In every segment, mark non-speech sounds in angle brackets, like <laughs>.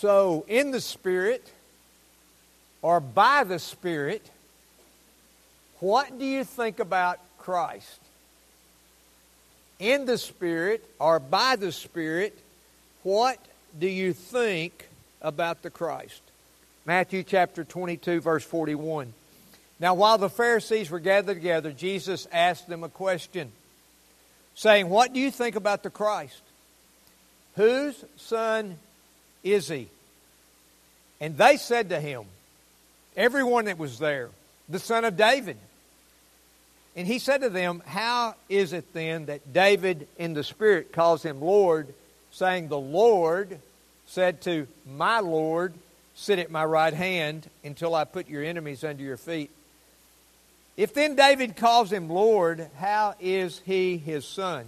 So, in the Spirit or by the Spirit, what do you think about Christ? In the Spirit or by the Spirit, what do you think about the Christ? Matthew chapter 22, verse 41. Now, while the Pharisees were gathered together, Jesus asked them a question, saying, What do you think about the Christ? Whose son is he? And they said to him, everyone that was there, the son of David. And he said to them, How is it then that David in the Spirit calls him Lord, saying, The Lord said to my Lord, Sit at my right hand until I put your enemies under your feet? If then David calls him Lord, how is he his son?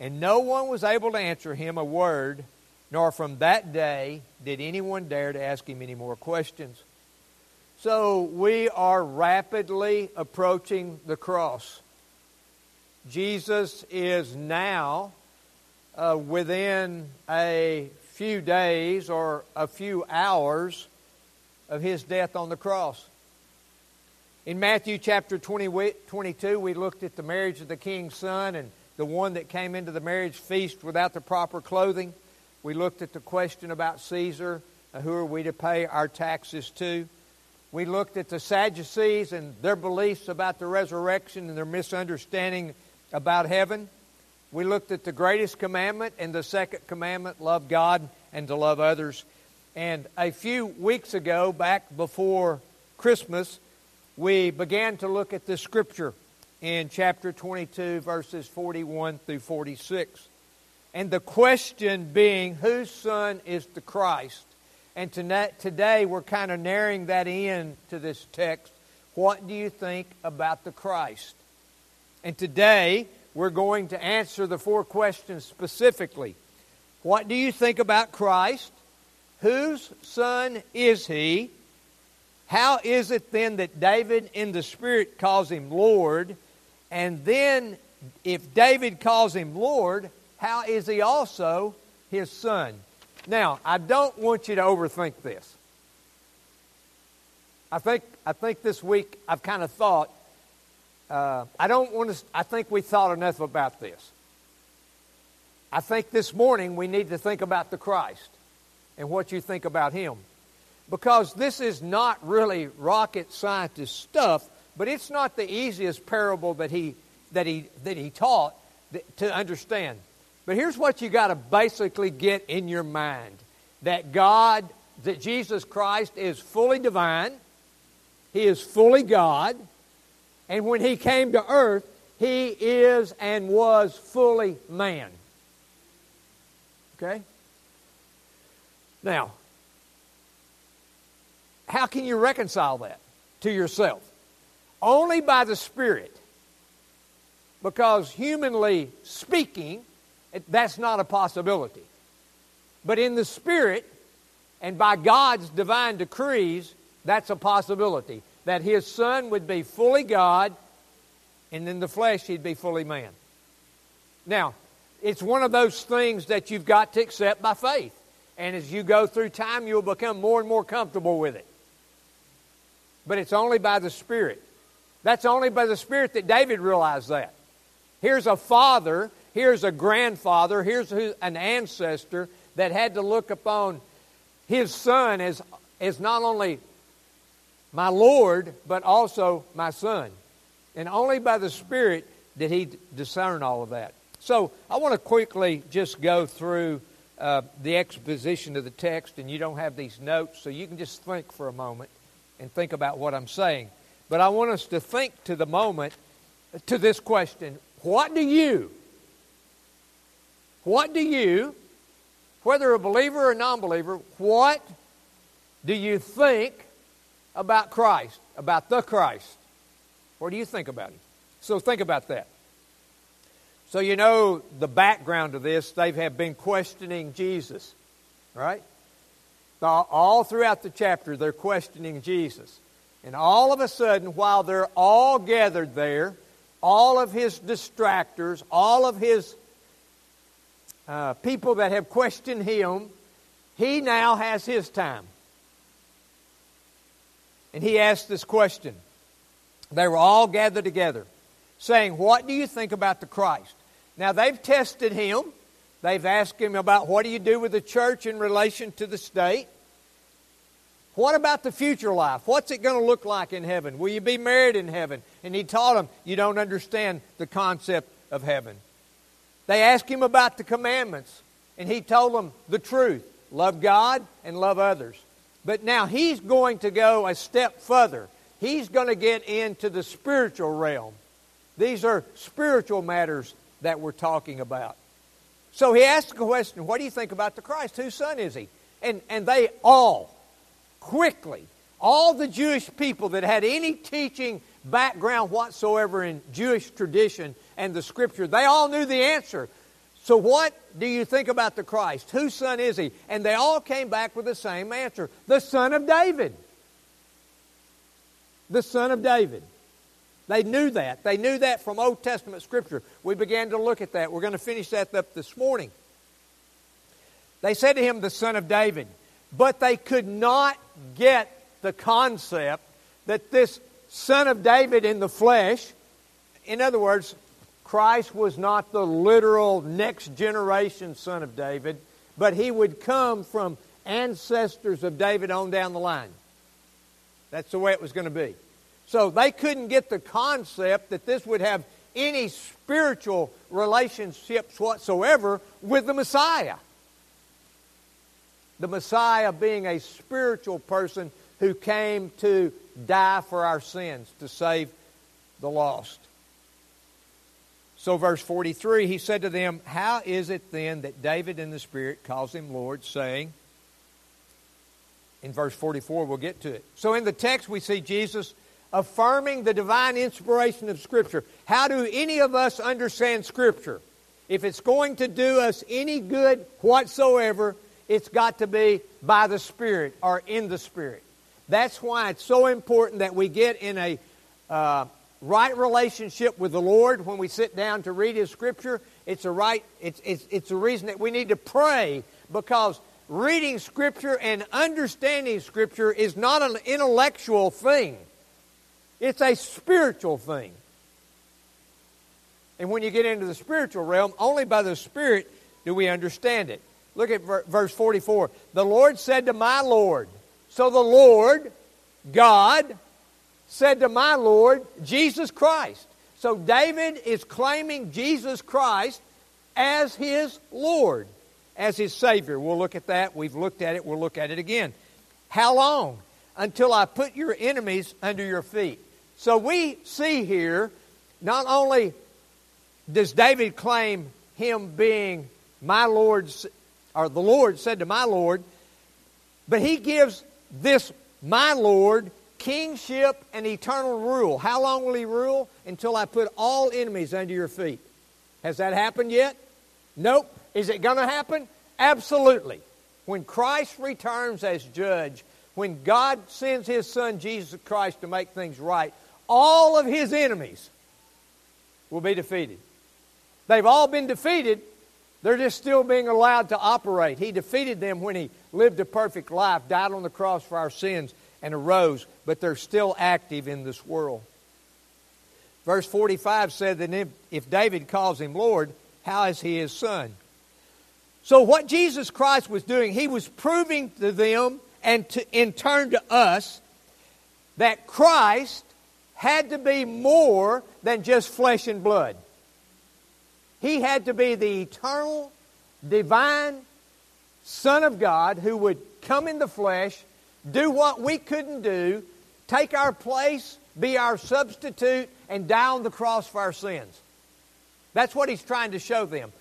And no one was able to answer him a word, nor from that day did anyone dare to ask him any more questions. So we are rapidly approaching the cross. Jesus is now uh, within a few days or a few hours of his death on the cross. In Matthew chapter 20, 22, we looked at the marriage of the king's son and the one that came into the marriage feast without the proper clothing. We looked at the question about Caesar, uh, who are we to pay our taxes to? We looked at the Sadducees and their beliefs about the resurrection and their misunderstanding about heaven. We looked at the greatest commandment and the second commandment love God and to love others. And a few weeks ago, back before Christmas, we began to look at the scripture in chapter 22, verses 41 through 46. And the question being, whose son is the Christ? And today we're kind of narrowing that in to this text. What do you think about the Christ? And today we're going to answer the four questions specifically. What do you think about Christ? Whose son is he? How is it then that David in the Spirit calls him Lord? And then, if David calls him Lord, how is he also his son? Now, I don't want you to overthink this. I think, I think this week I've kind of thought, uh, I don't want to, I think we thought enough about this. I think this morning we need to think about the Christ and what you think about Him. Because this is not really rocket scientist stuff, but it's not the easiest parable that he, that he, that he taught to understand. But here's what you got to basically get in your mind that God, that Jesus Christ is fully divine, He is fully God, and when He came to earth, He is and was fully man. Okay? Now, how can you reconcile that to yourself? Only by the Spirit. Because humanly speaking, that's not a possibility. But in the Spirit and by God's divine decrees, that's a possibility. That His Son would be fully God, and in the flesh, He'd be fully man. Now, it's one of those things that you've got to accept by faith. And as you go through time, you'll become more and more comfortable with it. But it's only by the Spirit. That's only by the Spirit that David realized that. Here's a father here's a grandfather, here's an ancestor that had to look upon his son as, as not only my Lord, but also my son. And only by the Spirit did he discern all of that. So I want to quickly just go through uh, the exposition of the text, and you don't have these notes, so you can just think for a moment and think about what I'm saying. But I want us to think to the moment to this question What do you what do you, whether a believer or non believer, what do you think about Christ, about the Christ? What do you think about him? So think about that. So you know the background of this, they have been questioning Jesus, right? All throughout the chapter, they're questioning Jesus. And all of a sudden, while they're all gathered there, all of his distractors, all of his uh, people that have questioned him he now has his time. And he asked this question. They were all gathered together, saying, What do you think about the Christ? Now, they've tested him. They've asked him about what do you do with the church in relation to the state? What about the future life? What's it going to look like in heaven? Will you be married in heaven? And he taught them, You don't understand the concept of heaven. They asked him about the commandments, and he told them the truth love God and love others. But now he's going to go a step further. He's going to get into the spiritual realm. These are spiritual matters that we're talking about. So he asked the question, What do you think about the Christ? Whose son is he? And, and they all, quickly, all the Jewish people that had any teaching background whatsoever in Jewish tradition and the Scripture, they all knew the answer. So, what do you think about the Christ? Whose son is he? And they all came back with the same answer the son of David. The son of David. They knew that. They knew that from Old Testament Scripture. We began to look at that. We're going to finish that up this morning. They said to him, the son of David. But they could not get the concept that this son of David in the flesh, in other words, Christ was not the literal next generation son of David, but he would come from ancestors of David on down the line. That's the way it was going to be. So they couldn't get the concept that this would have any spiritual relationships whatsoever with the Messiah. The Messiah being a spiritual person who came to die for our sins, to save the lost. So, verse 43, he said to them, How is it then that David in the Spirit calls him Lord, saying, in verse 44, we'll get to it. So, in the text, we see Jesus affirming the divine inspiration of Scripture. How do any of us understand Scripture? If it's going to do us any good whatsoever, it's got to be by the Spirit or in the Spirit. That's why it's so important that we get in a uh, right relationship with the Lord when we sit down to read His Scripture. It's a right. It's it's it's a reason that we need to pray because reading Scripture and understanding Scripture is not an intellectual thing. It's a spiritual thing. And when you get into the spiritual realm, only by the Spirit do we understand it. Look at verse 44. The Lord said to my Lord, so the Lord, God, said to my Lord, Jesus Christ. So David is claiming Jesus Christ as his Lord, as his Savior. We'll look at that. We've looked at it. We'll look at it again. How long? Until I put your enemies under your feet. So we see here, not only does David claim him being my Lord, or the Lord said to my Lord, but he gives this my Lord kingship and eternal rule. How long will he rule? Until I put all enemies under your feet. Has that happened yet? Nope. Is it going to happen? Absolutely. When Christ returns as judge, when God sends his son Jesus Christ to make things right, all of his enemies will be defeated. They've all been defeated. They're just still being allowed to operate. He defeated them when he lived a perfect life, died on the cross for our sins, and arose, but they're still active in this world. Verse 45 said that if, if David calls him Lord, how is he his son? So, what Jesus Christ was doing, he was proving to them and to, in turn to us that Christ had to be more than just flesh and blood. He had to be the eternal, divine Son of God who would come in the flesh, do what we couldn't do, take our place, be our substitute, and die on the cross for our sins. That's what he's trying to show them.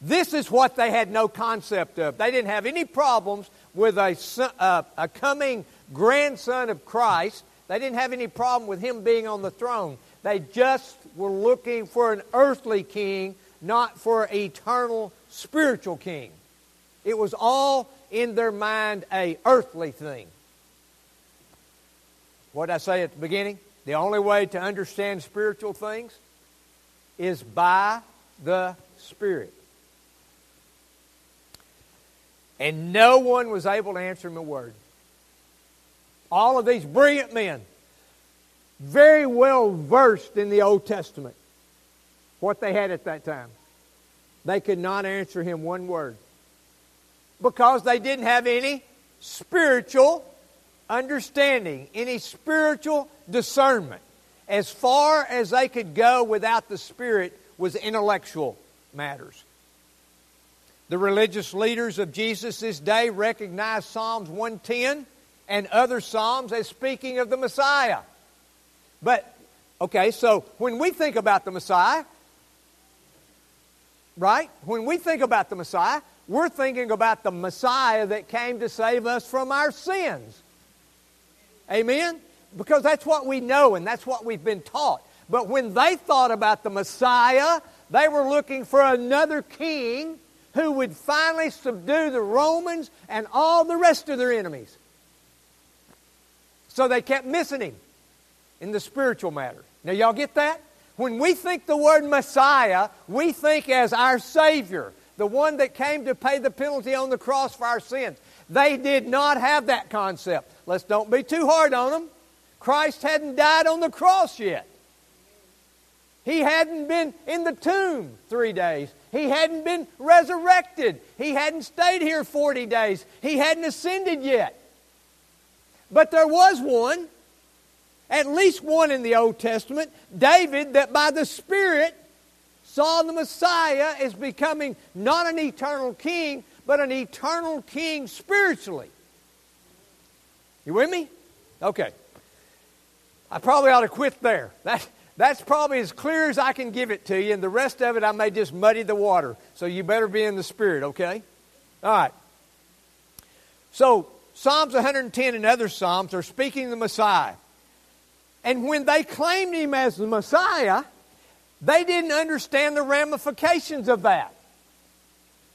This is what they had no concept of. They didn't have any problems with a, uh, a coming grandson of Christ they didn't have any problem with him being on the throne. They just were looking for an earthly king, not for an eternal spiritual king. It was all in their mind a earthly thing. What did I say at the beginning? The only way to understand spiritual things is by the Spirit. And no one was able to answer him a word. All of these brilliant men, very well versed in the Old Testament, what they had at that time. They could not answer him one word because they didn't have any spiritual understanding, any spiritual discernment. As far as they could go without the Spirit was intellectual matters. The religious leaders of Jesus' day recognized Psalms 110 and other Psalms as speaking of the Messiah. But, okay, so when we think about the Messiah, right? When we think about the Messiah, we're thinking about the Messiah that came to save us from our sins. Amen? Because that's what we know and that's what we've been taught. But when they thought about the Messiah, they were looking for another king who would finally subdue the Romans and all the rest of their enemies. So they kept missing him in the spiritual matter. Now, y'all get that? When we think the word Messiah, we think as our Savior, the one that came to pay the penalty on the cross for our sins. They did not have that concept. Let's don't be too hard on them. Christ hadn't died on the cross yet. He hadn't been in the tomb three days. He hadn't been resurrected. He hadn't stayed here 40 days. He hadn't ascended yet. But there was one, at least one in the Old Testament, David, that by the Spirit saw the Messiah as becoming not an eternal king, but an eternal king spiritually. You with me? Okay. I probably ought to quit there. <laughs> That, that's probably as clear as I can give it to you, and the rest of it I may just muddy the water. So you better be in the Spirit, okay? All right. So, Psalms 110 and other Psalms are speaking the Messiah. And when they claimed him as the Messiah, they didn't understand the ramifications of that.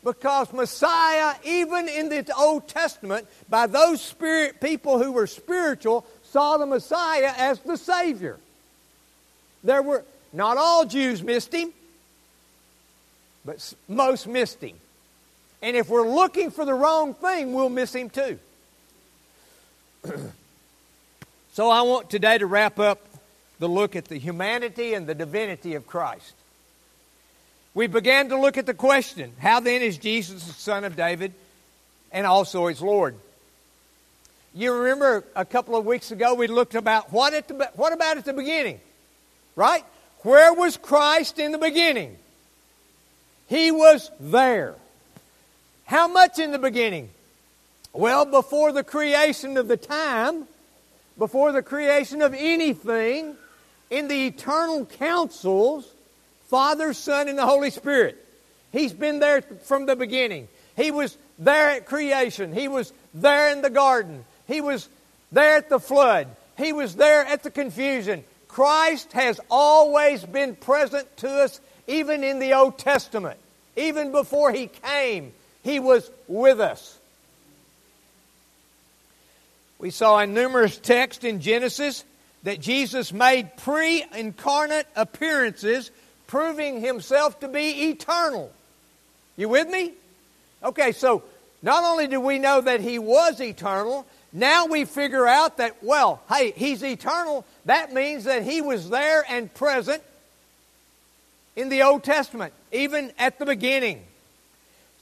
Because Messiah, even in the Old Testament, by those spirit people who were spiritual, saw the Messiah as the Savior. There were not all Jews missed him, but most missed him. And if we're looking for the wrong thing, we'll miss him too. <clears throat> so I want today to wrap up the look at the humanity and the divinity of Christ. We began to look at the question how then is Jesus the Son of David and also his Lord? You remember a couple of weeks ago we looked about what, at the, what about at the beginning? Right? Where was Christ in the beginning? He was there. How much in the beginning? Well, before the creation of the time, before the creation of anything, in the eternal councils, Father, Son, and the Holy Spirit. He's been there from the beginning. He was there at creation. He was there in the garden. He was there at the flood. He was there at the confusion. Christ has always been present to us, even in the Old Testament. Even before He came, He was with us. We saw in numerous texts in Genesis that Jesus made pre incarnate appearances, proving Himself to be eternal. You with me? Okay, so not only do we know that He was eternal, now we figure out that, well, hey, He's eternal. That means that He was there and present in the Old Testament, even at the beginning.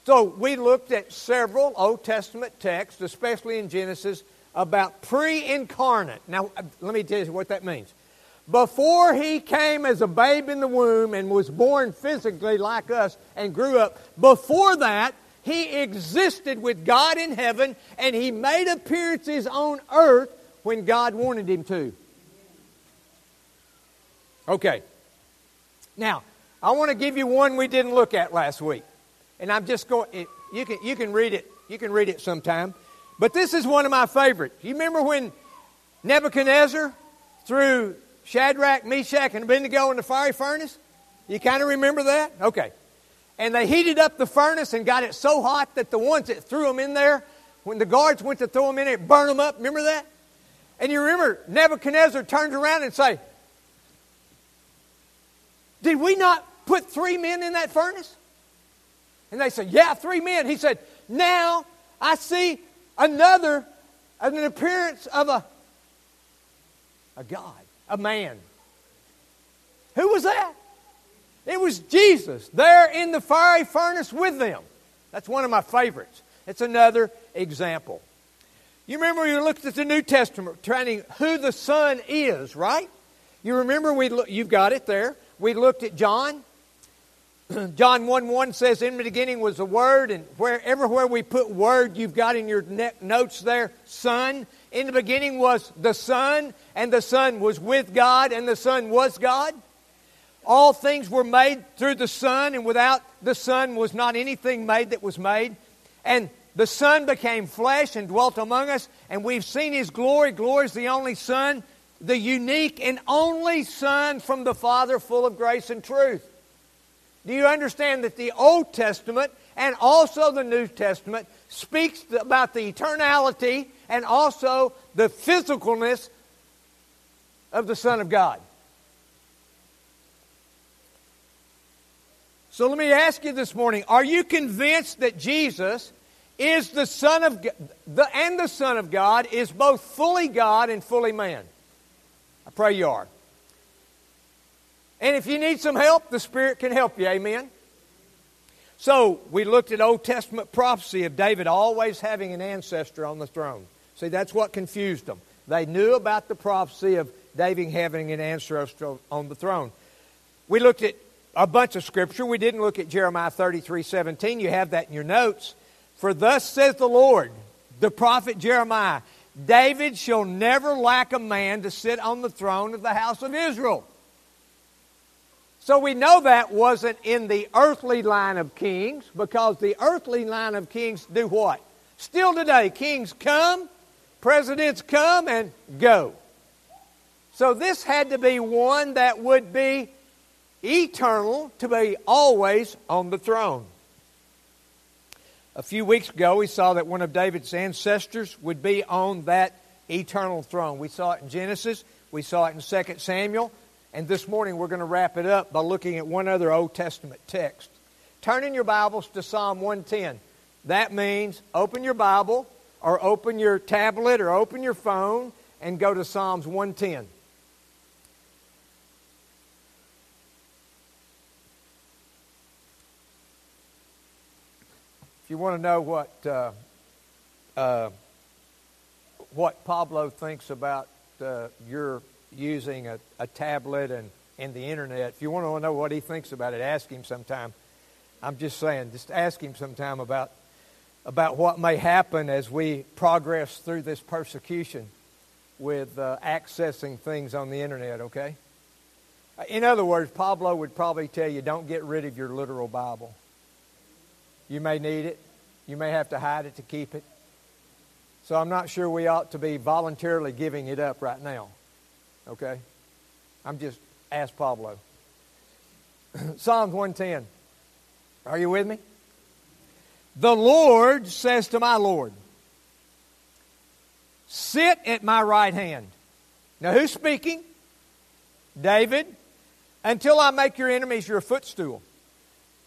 So we looked at several Old Testament texts, especially in Genesis, about pre incarnate. Now, uh, let me tell you what that means. Before he came as a babe in the womb and was born physically like us and grew up, before that, he existed with God in heaven and he made appearances on earth when God wanted him to. Okay. Now, I want to give you one we didn't look at last week. And I'm just going you can you can read it. You can read it sometime. But this is one of my favorites. You remember when Nebuchadnezzar threw Shadrach, Meshach, and Abednego in the fiery furnace? You kind of remember that? Okay. And they heated up the furnace and got it so hot that the ones that threw them in there, when the guards went to throw them in, it burned them up. Remember that? And you remember Nebuchadnezzar turned around and say, "Did we not put three men in that furnace?" And they said, "Yeah, three men." He said, "Now I see another, an appearance of a, a God, a man. Who was that? It was Jesus there in the fiery furnace with them. That's one of my favorites. It's another example. You remember we looked at the New Testament, training who the Son is, right? You remember we you've got it there. We looked at John. <clears throat> John 1 1 says, In the beginning was the Word, and wherever where we put Word, you've got in your notes there, Son. In the beginning was the Son, and the Son was with God, and the Son was God. All things were made through the Son, and without the Son was not anything made that was made. And the Son became flesh and dwelt among us, and we've seen His glory. Glory is the only Son, the unique and only Son from the Father, full of grace and truth. Do you understand that the Old Testament and also the New Testament speaks about the eternality and also the physicalness of the Son of God? So let me ask you this morning are you convinced that Jesus is the Son of God, the, and the Son of God is both fully God and fully man? I pray you are. And if you need some help, the Spirit can help you. Amen. So we looked at Old Testament prophecy of David always having an ancestor on the throne. See, that's what confused them. They knew about the prophecy of David having an ancestor on the throne. We looked at a bunch of scripture. We didn't look at Jeremiah 33 17. You have that in your notes. For thus says the Lord, the prophet Jeremiah, David shall never lack a man to sit on the throne of the house of Israel. So we know that wasn't in the earthly line of kings because the earthly line of kings do what? Still today, kings come, presidents come and go. So this had to be one that would be eternal to be always on the throne. A few weeks ago, we saw that one of David's ancestors would be on that eternal throne. We saw it in Genesis, we saw it in 2 Samuel, and this morning we're going to wrap it up by looking at one other Old Testament text. Turn in your Bibles to Psalm 110. That means open your Bible or open your tablet or open your phone and go to Psalms 110. If you want to know what uh, uh, what Pablo thinks about uh, your using a, a tablet and, and the internet, if you want to know what he thinks about it, ask him sometime. I'm just saying, just ask him sometime about about what may happen as we progress through this persecution with uh, accessing things on the internet. Okay. In other words, Pablo would probably tell you, don't get rid of your literal Bible. You may need it. You may have to hide it to keep it. So I'm not sure we ought to be voluntarily giving it up right now. Okay? I'm just, ask Pablo. <clears throat> Psalms 110. Are you with me? The Lord says to my Lord, Sit at my right hand. Now, who's speaking? David. Until I make your enemies your footstool.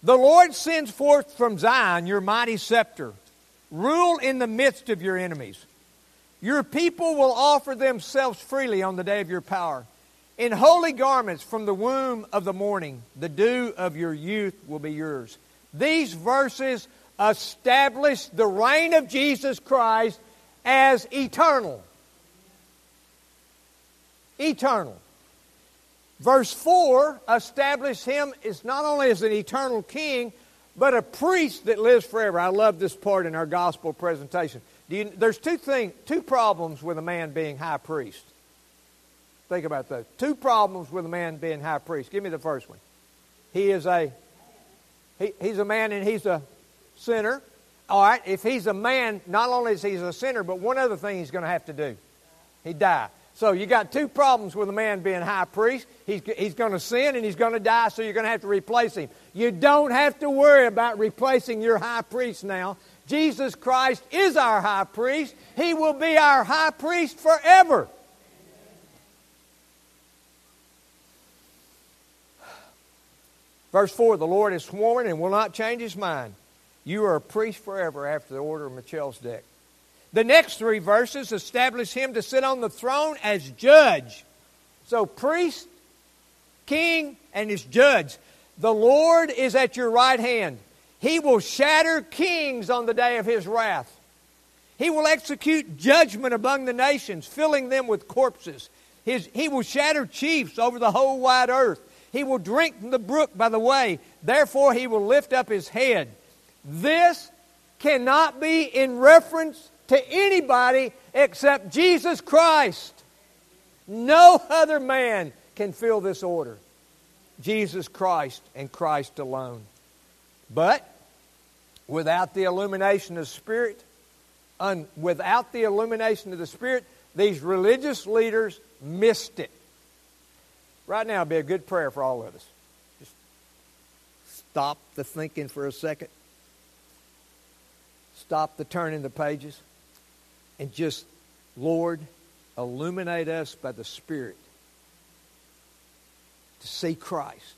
The Lord sends forth from Zion your mighty scepter. Rule in the midst of your enemies. Your people will offer themselves freely on the day of your power. In holy garments from the womb of the morning, the dew of your youth will be yours. These verses establish the reign of Jesus Christ as eternal. Eternal. Verse 4 established him as not only as an eternal king, but a priest that lives forever. I love this part in our gospel presentation. You, there's two things, two problems with a man being high priest. Think about those. Two problems with a man being high priest. Give me the first one. He is a he, he's a man and he's a sinner. All right, if he's a man, not only is he a sinner, but one other thing he's going to have to do. He die. So you got two problems with a man being high priest. He's, he's going to sin and he's going to die, so you're going to have to replace him. You don't have to worry about replacing your high priest now. Jesus Christ is our high priest. He will be our high priest forever. Verse 4 The Lord has sworn and will not change his mind. You are a priest forever after the order of Melchizedek. The next three verses establish him to sit on the throne as judge. So, priest, king, and his judge. The Lord is at your right hand. He will shatter kings on the day of his wrath. He will execute judgment among the nations, filling them with corpses. His, he will shatter chiefs over the whole wide earth. He will drink from the brook by the way. Therefore, he will lift up his head. This cannot be in reference to anybody except Jesus Christ. No other man can fill this order. Jesus Christ and Christ alone. But without the illumination of the Spirit, un, without the illumination of the Spirit, these religious leaders missed it. Right now would be a good prayer for all of us. Just stop the thinking for a second. Stop the turning the pages. And just, Lord, illuminate us by the Spirit to see Christ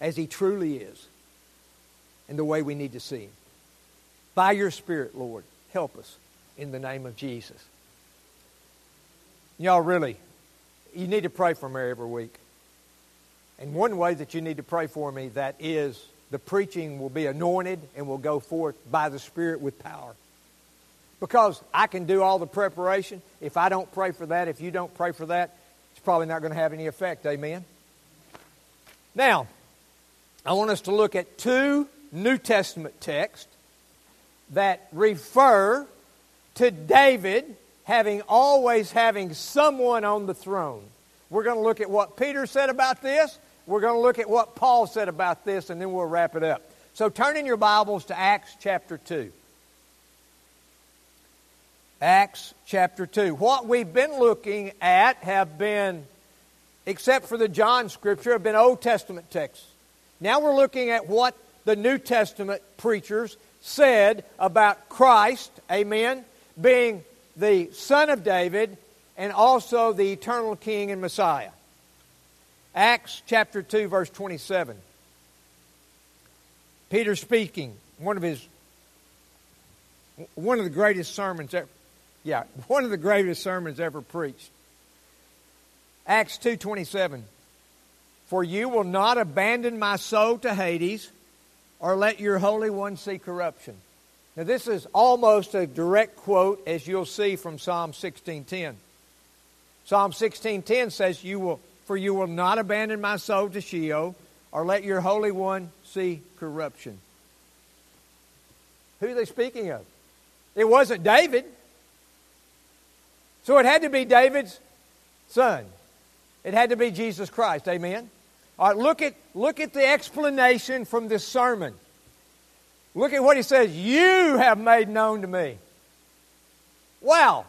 as He truly is and the way we need to see Him. By your Spirit, Lord, help us in the name of Jesus. Y'all really, you need to pray for me every week. And one way that you need to pray for me that is the preaching will be anointed and will go forth by the Spirit with power. Because I can do all the preparation. If I don't pray for that, if you don't pray for that, it's probably not going to have any effect. Amen? Now, I want us to look at two New Testament texts that refer to David having always having someone on the throne. We're going to look at what Peter said about this. We're going to look at what Paul said about this, and then we'll wrap it up. So turn in your Bibles to Acts chapter 2. Acts chapter 2. What we've been looking at have been, except for the John scripture, have been Old Testament texts. Now we're looking at what the New Testament preachers said about Christ, amen, being the Son of David and also the eternal King and Messiah. Acts chapter 2, verse 27. Peter speaking, one of his one of the greatest sermons ever, yeah, <laughs> one of the greatest sermons ever preached. Acts 2:27 For you will not abandon my soul to Hades or let your holy one see corruption. Now, this is almost a direct quote, as you'll see from Psalm 16:10. Psalm 16:10 says, "You will, for you will not abandon my soul to Sheol, or let your Holy One see corruption." Who are they speaking of? It wasn't David. So it had to be David's son. It had to be Jesus Christ. Amen. All right, look at look at the explanation from this sermon. Look at what he says, You have made known to me. Wow.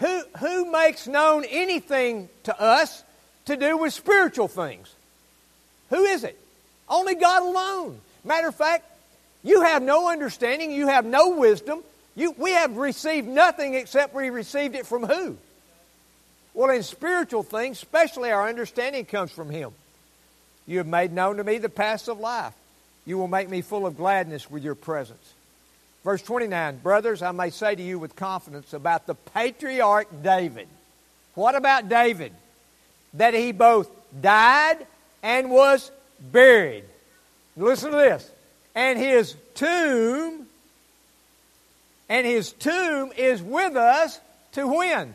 Who, who makes known anything to us to do with spiritual things? Who is it? Only God alone. Matter of fact, you have no understanding, you have no wisdom. You, we have received nothing except we received it from who? Well, in spiritual things, especially our understanding comes from Him. You have made known to me the paths of life. You will make me full of gladness with your presence. Verse 29 Brothers, I may say to you with confidence about the patriarch David. What about David? That he both died and was buried. Listen to this. And his tomb, and his tomb is with us to when?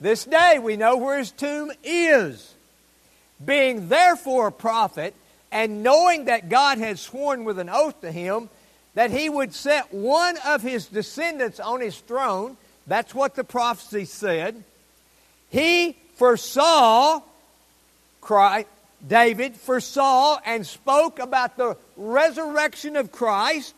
This day we know where his tomb is. Being therefore a prophet, and knowing that God had sworn with an oath to him that he would set one of his descendants on his throne, that's what the prophecy said. He foresaw, Christ, David foresaw and spoke about the resurrection of Christ,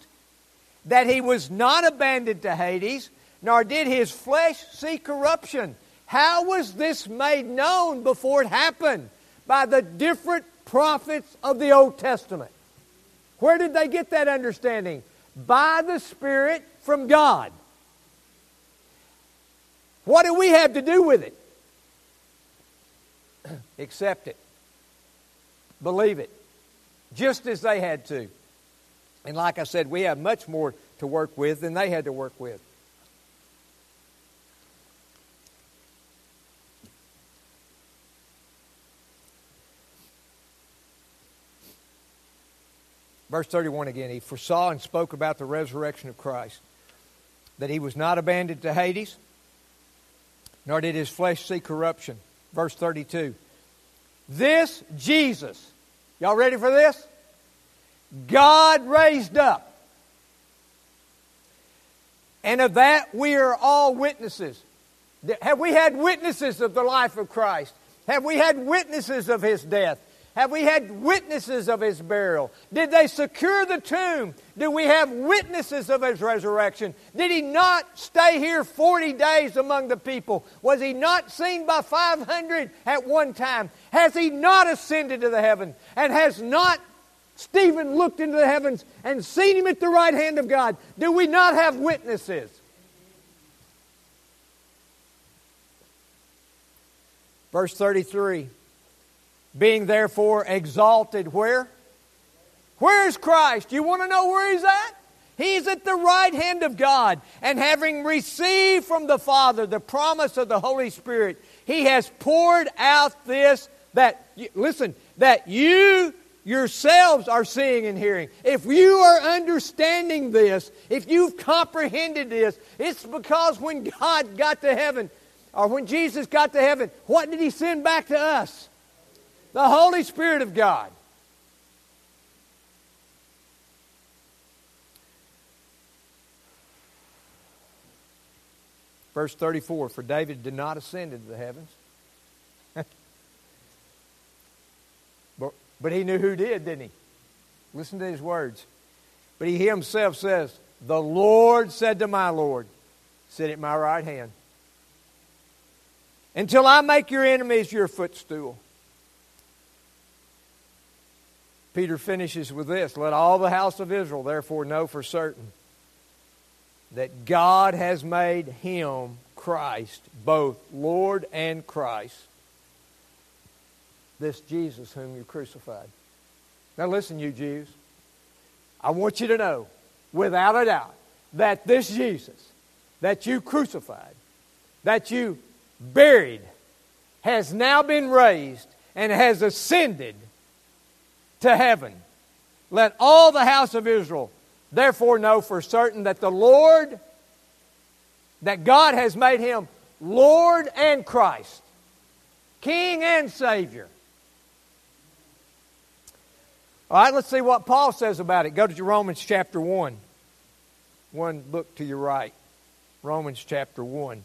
that he was not abandoned to Hades, nor did his flesh see corruption. How was this made known before it happened? By the different prophets of the Old Testament. Where did they get that understanding? By the Spirit from God. What do we have to do with it? <clears throat> Accept it. Believe it. Just as they had to. And like I said, we have much more to work with than they had to work with. Verse 31 again, he foresaw and spoke about the resurrection of Christ, that he was not abandoned to Hades, nor did his flesh see corruption. Verse 32. This Jesus, y'all ready for this? God raised up. And of that we are all witnesses. Have we had witnesses of the life of Christ? Have we had witnesses of his death? Have we had witnesses of his burial? Did they secure the tomb? Do we have witnesses of his resurrection? Did he not stay here 40 days among the people? Was he not seen by 500 at one time? Has he not ascended to the heaven? And has not Stephen looked into the heavens and seen him at the right hand of God? Do we not have witnesses? Verse 33 being therefore exalted where? Where's Christ? You want to know where he's at? He's at the right hand of God. And having received from the Father the promise of the Holy Spirit, he has poured out this that, listen, that you yourselves are seeing and hearing. If you are understanding this, if you've comprehended this, it's because when God got to heaven, or when Jesus got to heaven, what did he send back to us? The Holy Spirit of God. Verse 34 For David did not ascend into the heavens. <laughs> but, but he knew who did, didn't he? Listen to his words. But he himself says, The Lord said to my Lord, Sit at my right hand until I make your enemies your footstool. Peter finishes with this Let all the house of Israel therefore know for certain that God has made him, Christ, both Lord and Christ, this Jesus whom you crucified. Now listen, you Jews. I want you to know, without a doubt, that this Jesus that you crucified, that you buried, has now been raised and has ascended to heaven. Let all the house of Israel therefore know for certain that the Lord, that God has made him Lord and Christ, King and Savior. All right, let's see what Paul says about it. Go to Romans chapter 1. One book to your right. Romans chapter 1.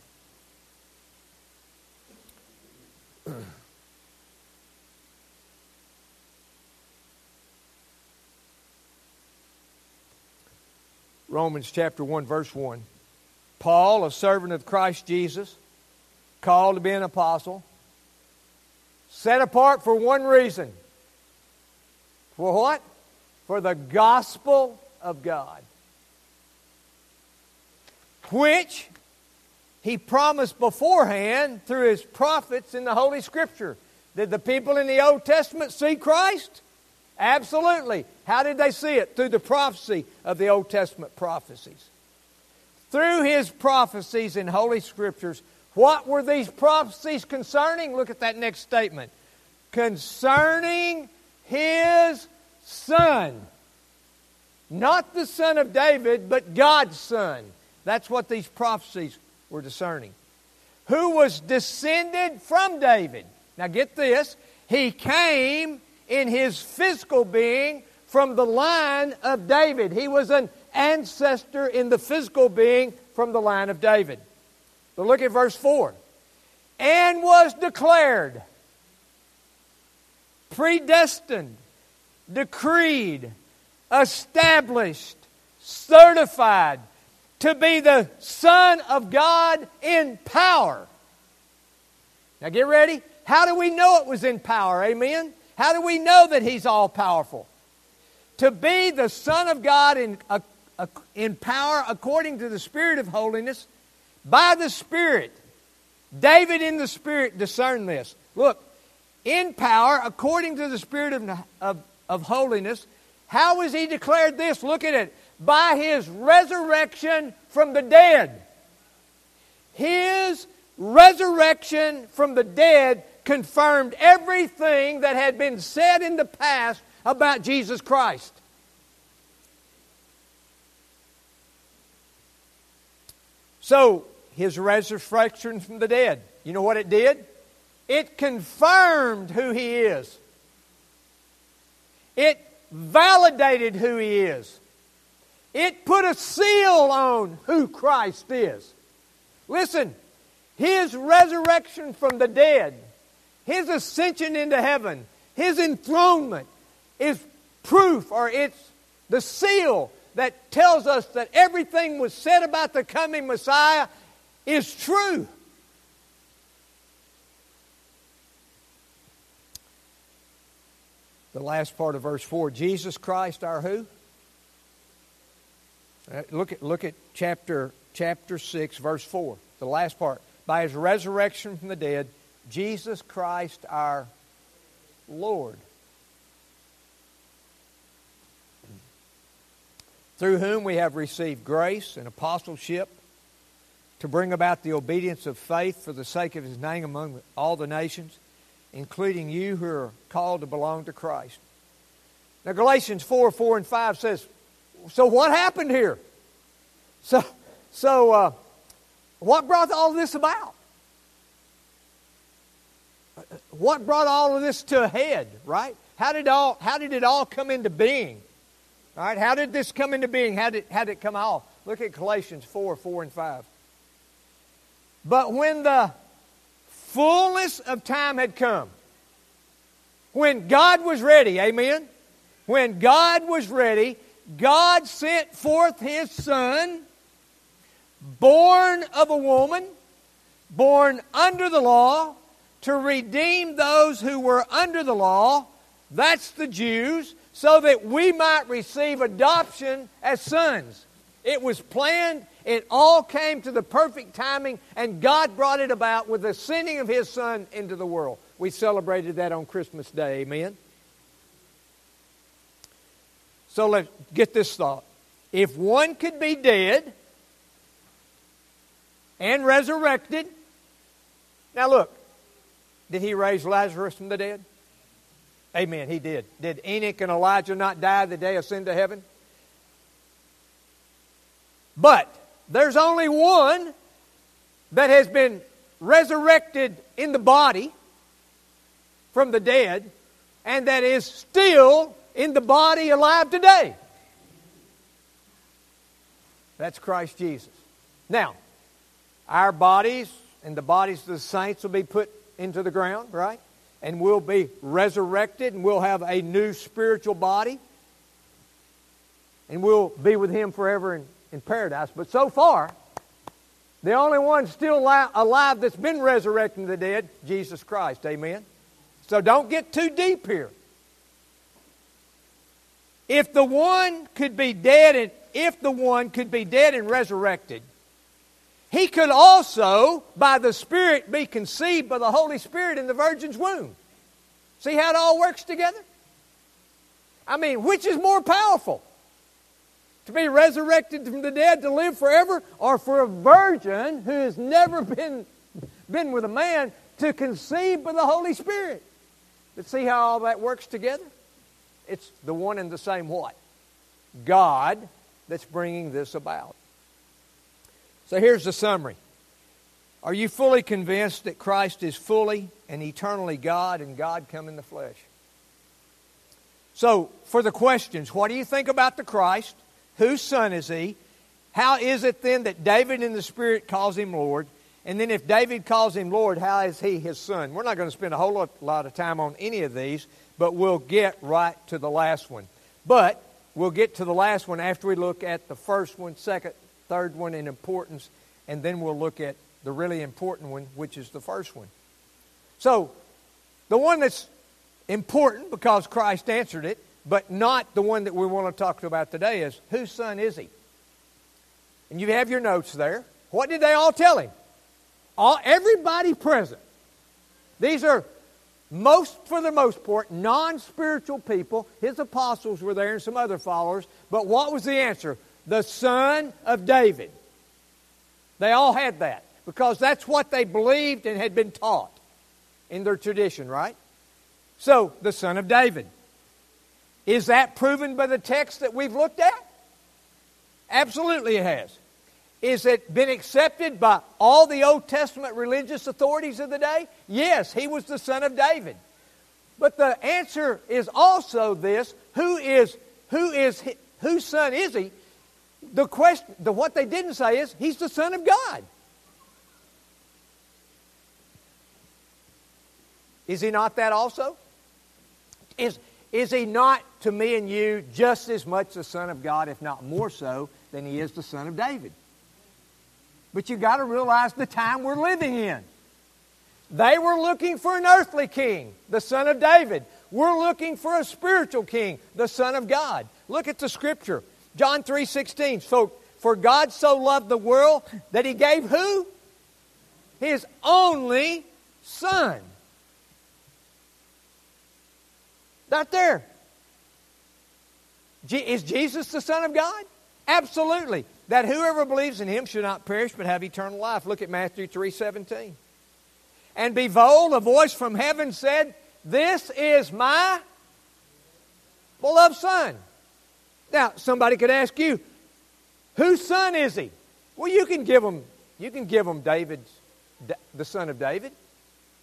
Romans chapter 1, verse 1. Paul, a servant of Christ Jesus, called to be an apostle, set apart for one reason. For what? For the gospel of God. Which he promised beforehand through his prophets in the Holy Scripture. Did the people in the Old Testament see Christ? Absolutely. How did they see it? Through the prophecy of the Old Testament prophecies. Through his prophecies in Holy Scriptures, what were these prophecies concerning? Look at that next statement. Concerning his son. Not the son of David, but God's son. That's what these prophecies were discerning. Who was descended from David. Now get this. He came in his physical being from the line of David. He was an ancestor in the physical being from the line of David. But look at verse 4. And was declared, predestined, decreed, established, certified to be the Son of God in power. Now get ready. How do we know it was in power? Amen? How do we know that He's all powerful? To be the Son of God in, in power according to the Spirit of holiness, by the Spirit. David in the Spirit discerned this. Look, in power according to the Spirit of, of, of holiness, How is he declared this? Look at it. By his resurrection from the dead. His resurrection from the dead confirmed everything that had been said in the past about Jesus Christ. So, his resurrection from the dead, you know what it did? It confirmed who he is. It validated who he is. It put a seal on who Christ is. Listen, his resurrection from the dead, his ascension into heaven, his enthronement is proof or it's the seal that tells us that everything was said about the coming Messiah is true. The last part of verse 4 Jesus Christ, our who? Uh, look at, look at chapter, chapter 6, verse 4, the last part by his resurrection from the dead, Jesus Christ our Lord. Through whom we have received grace and apostleship to bring about the obedience of faith for the sake of his name among all the nations, including you who are called to belong to Christ. Now, Galatians 4 4 and 5 says, So what happened here? So, so uh, what brought all this about? What brought all of this to a head, right? How did, all, how did it all come into being? All right, how did this come into being? How did, how did it come off? Look at Galatians 4 4 and 5. But when the fullness of time had come, when God was ready, amen? When God was ready, God sent forth His Son born of a woman, born under the law, to redeem those who were under the law, that's the Jews, so that we might receive adoption as sons. It was planned, it all came to the perfect timing, and God brought it about with the sending of His Son into the world. We celebrated that on Christmas Day, amen? So let's get this thought. If one could be dead, and resurrected. Now, look, did he raise Lazarus from the dead? Amen, he did. Did Enoch and Elijah not die the day ascend to heaven? But there's only one that has been resurrected in the body from the dead and that is still in the body alive today. That's Christ Jesus. Now, our bodies and the bodies of the saints will be put into the ground, right? And we'll be resurrected and we'll have a new spiritual body. And we'll be with Him forever in, in paradise. But so far, the only one still alive that's been resurrected from the dead, Jesus Christ. Amen? So don't get too deep here. If the one could be dead and if the one could be dead and resurrected, he could also, by the Spirit, be conceived by the Holy Spirit in the virgin's womb. See how it all works together? I mean, which is more powerful? To be resurrected from the dead to live forever, or for a virgin who has never been, been with a man to conceive by the Holy Spirit? But see how all that works together? It's the one and the same what? God that's bringing this about. So here's the summary. Are you fully convinced that Christ is fully and eternally God and God come in the flesh? So, for the questions, what do you think about the Christ? Whose son is he? How is it then that David in the Spirit calls him Lord? And then, if David calls him Lord, how is he his son? We're not going to spend a whole lot, of time on any of these, but we'll get right to the last one. But we'll get to the last one after we look at the first one, second, third one in importance, and then we'll look at the really important one, which is the first one. So, the one that's important because Christ answered it, but not the one that we want to talk about today is whose son is he? And you have your notes there. What did they all tell him? All, everybody present. These are most, for the most part, non spiritual people. His apostles were there and some other followers. But what was the answer? The Son of David. They all had that because that's what they believed and had been taught in their tradition, right? So, the Son of David. Is that proven by the text that we've looked at? Absolutely it has. Is it been accepted by all the Old Testament religious authorities of the day? Yes, he was the son of David. But the answer is also this who is who is whose son is he? The question the what they didn't say is he's the son of God. Is he not that also? Is is he not to me and you just as much the son of God if not more so than he is the son of David? But you've got to realize the time we're living in. They were looking for an earthly king, the son of David. We're looking for a spiritual king, the son of God. Look at the scripture. John 3:16. So for God so loved the world that he gave who? His only son. Not there. Is Jesus the Son of God? Absolutely that whoever believes in him should not perish but have eternal life. Look at Matthew 3:17. And behold, a voice from heaven said, "This is my beloved son." Now, somebody could ask you, whose son is he? Well, you can give him, you can give them David's the son of David.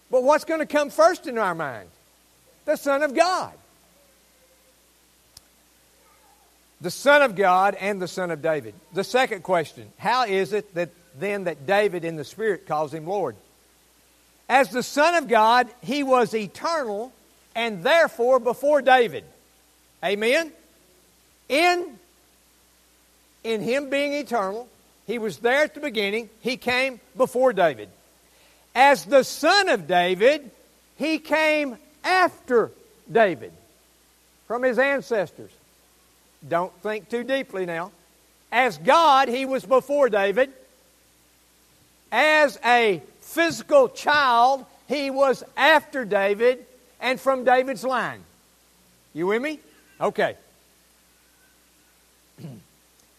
But what's going to come first in our mind? The son of God. the Son of God and the Son of David. The second question How is it that then that David in the Spirit calls him Lord? As the Son of God, he was eternal and therefore before David. Amen? In, in him being eternal, he was there at the beginning, he came before David. As the Son of David, he came after David from his ancestors. Don't think too deeply now. As God, he was before David. As a physical child, he was after David and from David's line. You with me? Okay.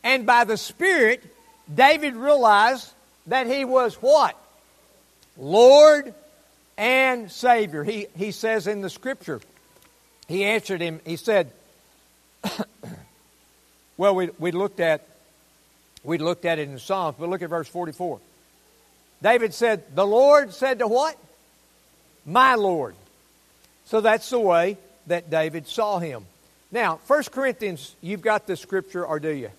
And by the Spirit, David realized that he was what? Lord and Savior. He, he says in the Scripture, he answered him, he said, <coughs> well, we, we looked at we looked at it in Psalms, but look at verse 44. David said, The Lord said to what? My Lord. So that's the way that David saw him. Now, 1 Corinthians, you've got the scripture, or do you?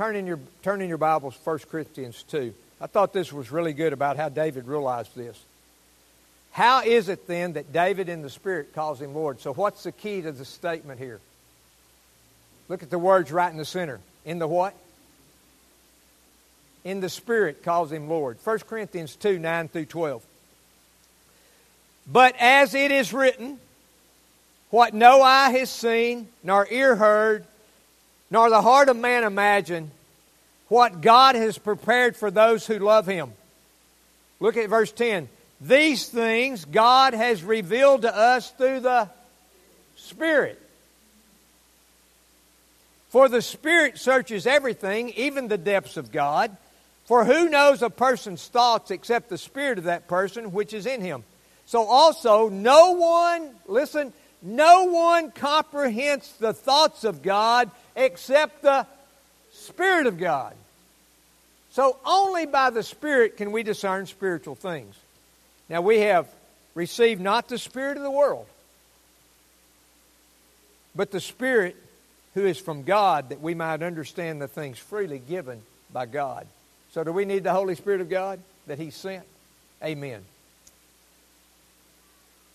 Turn in your, turn in your Bibles, 1 Corinthians 2. I thought this was really good about how David realized this. How is it then that David in the Spirit calls him Lord? So, what's the key to the statement here? Look at the words right in the center. In the what? In the Spirit calls him Lord. 1 Corinthians 2 9 through 12. But as it is written, what no eye has seen, nor ear heard, nor the heart of man imagine what God has prepared for those who love him. Look at verse 10. These things God has revealed to us through the Spirit. For the Spirit searches everything, even the depths of God. For who knows a person's thoughts except the Spirit of that person which is in him? So also, no one, listen, no one comprehends the thoughts of God except the Spirit of God. So only by the Spirit can we discern spiritual things. Now we have received not the Spirit of the world, but the Spirit who is from God, that we might understand the things freely given by God. So, do we need the Holy Spirit of God that He sent? Amen.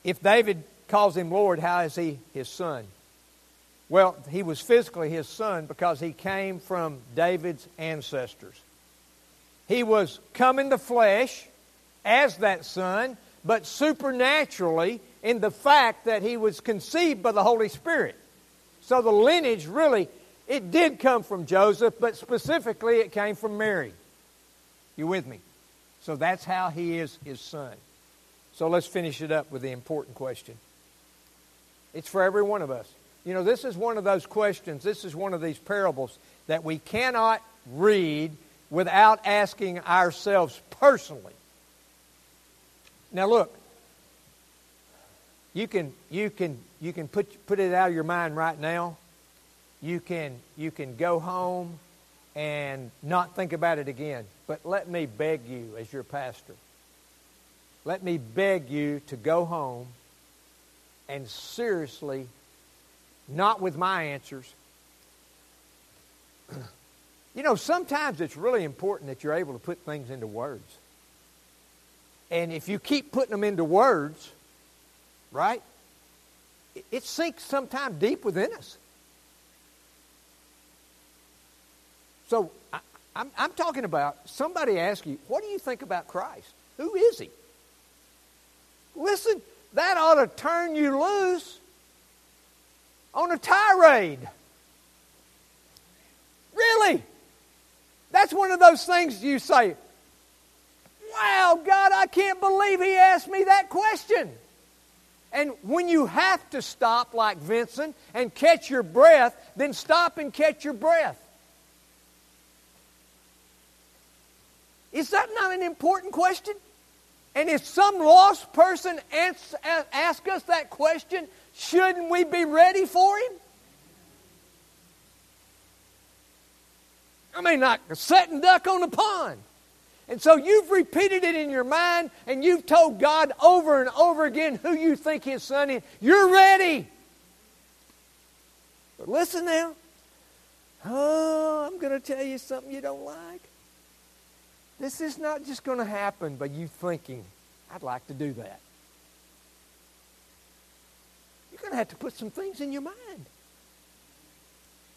If David calls him Lord, how is he his son? Well, he was physically his son because he came from David's ancestors. He was come in the flesh as that son, but supernaturally in the fact that he was conceived by the Holy Spirit. So the lineage really, it did come from Joseph, but specifically it came from Mary. You with me? So that's how he is his son. So let's finish it up with the important question. It's for every one of us. You know, this is one of those questions, this is one of these parables that we cannot read without asking ourselves personally. Now look, you can you can you can put put it out of your mind right now. You can you can go home and not think about it again. But let me beg you as your pastor. Let me beg you to go home and seriously not with my answers. <clears throat> you know, sometimes it's really important that you're able to put things into words. And if you keep putting them into words, right, it sinks sometimes deep within us. So I, I'm, I'm talking about somebody ask you, what do you think about Christ? Who is he? Listen, that ought to turn you loose on a tirade. Really? That's one of those things you say, Wow, God, I can't believe He asked me that question. And when you have to stop, like Vincent, and catch your breath, then stop and catch your breath. Is that not an important question? And if some lost person asks us that question, shouldn't we be ready for him? I mean, like a setting duck on a pond. And so you've repeated it in your mind and you've told God over and over again who you think His Son is. You're ready. But listen now. Oh, I'm going to tell you something you don't like. This is not just going to happen by you thinking, I'd like to do that. You're going to have to put some things in your mind.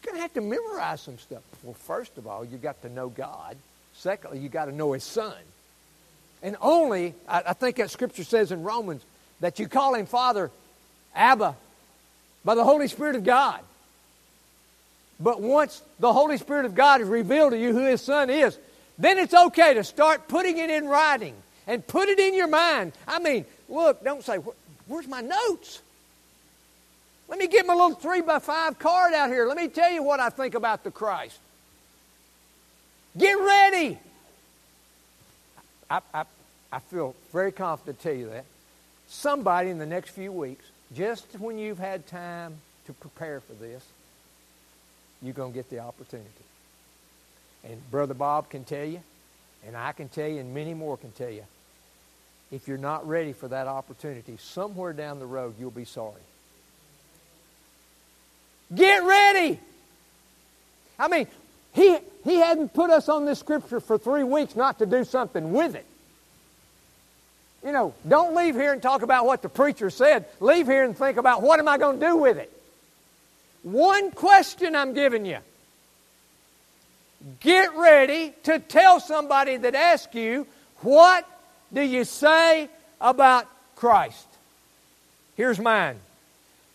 You're going to have to memorize some stuff. Well, first of all, you've got to know God. Secondly, you've got to know His Son. And only, I, I think that scripture says in Romans, that you call Him Father, Abba, by the Holy Spirit of God. But once the Holy Spirit of God has revealed to you who His Son is, then it's okay to start putting it in writing and put it in your mind. I mean, look, don't say, where's my notes? Let me get my little three by five card out here. Let me tell you what I think about the Christ. Get ready. I, I, I feel very confident to tell you that. Somebody in the next few weeks, just when you've had time to prepare for this, you're going to get the opportunity. And Brother Bob can tell you, and I can tell you, and many more can tell you, if you're not ready for that opportunity, somewhere down the road, you'll be sorry. Get ready. I mean, he, he hadn't put us on this scripture for three weeks not to do something with it. You know, don't leave here and talk about what the preacher said. Leave here and think about what am I going to do with it. One question I'm giving you Get ready to tell somebody that asks you, What do you say about Christ? Here's mine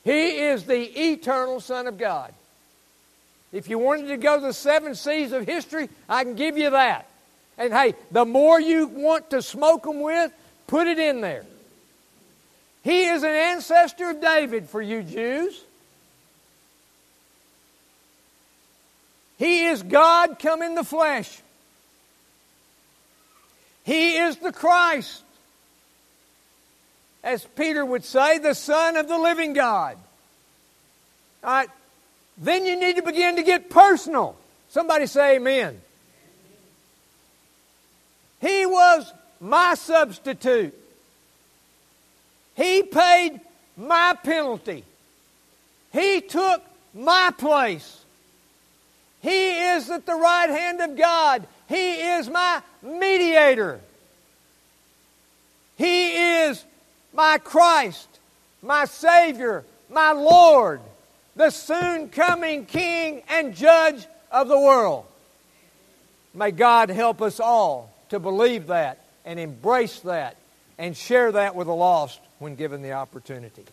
He is the eternal Son of God. If you wanted to go to the seven seas of history, I can give you that. And hey, the more you want to smoke them with, put it in there. He is an ancestor of David for you Jews. He is God come in the flesh. He is the Christ. As Peter would say, the Son of the living God. All right. Then you need to begin to get personal. Somebody say amen. He was my substitute. He paid my penalty. He took my place. He is at the right hand of God. He is my mediator. He is my Christ, my Savior, my Lord, the soon coming King and Judge of the world. May God help us all to believe that and embrace that and share that with the lost when given the opportunity.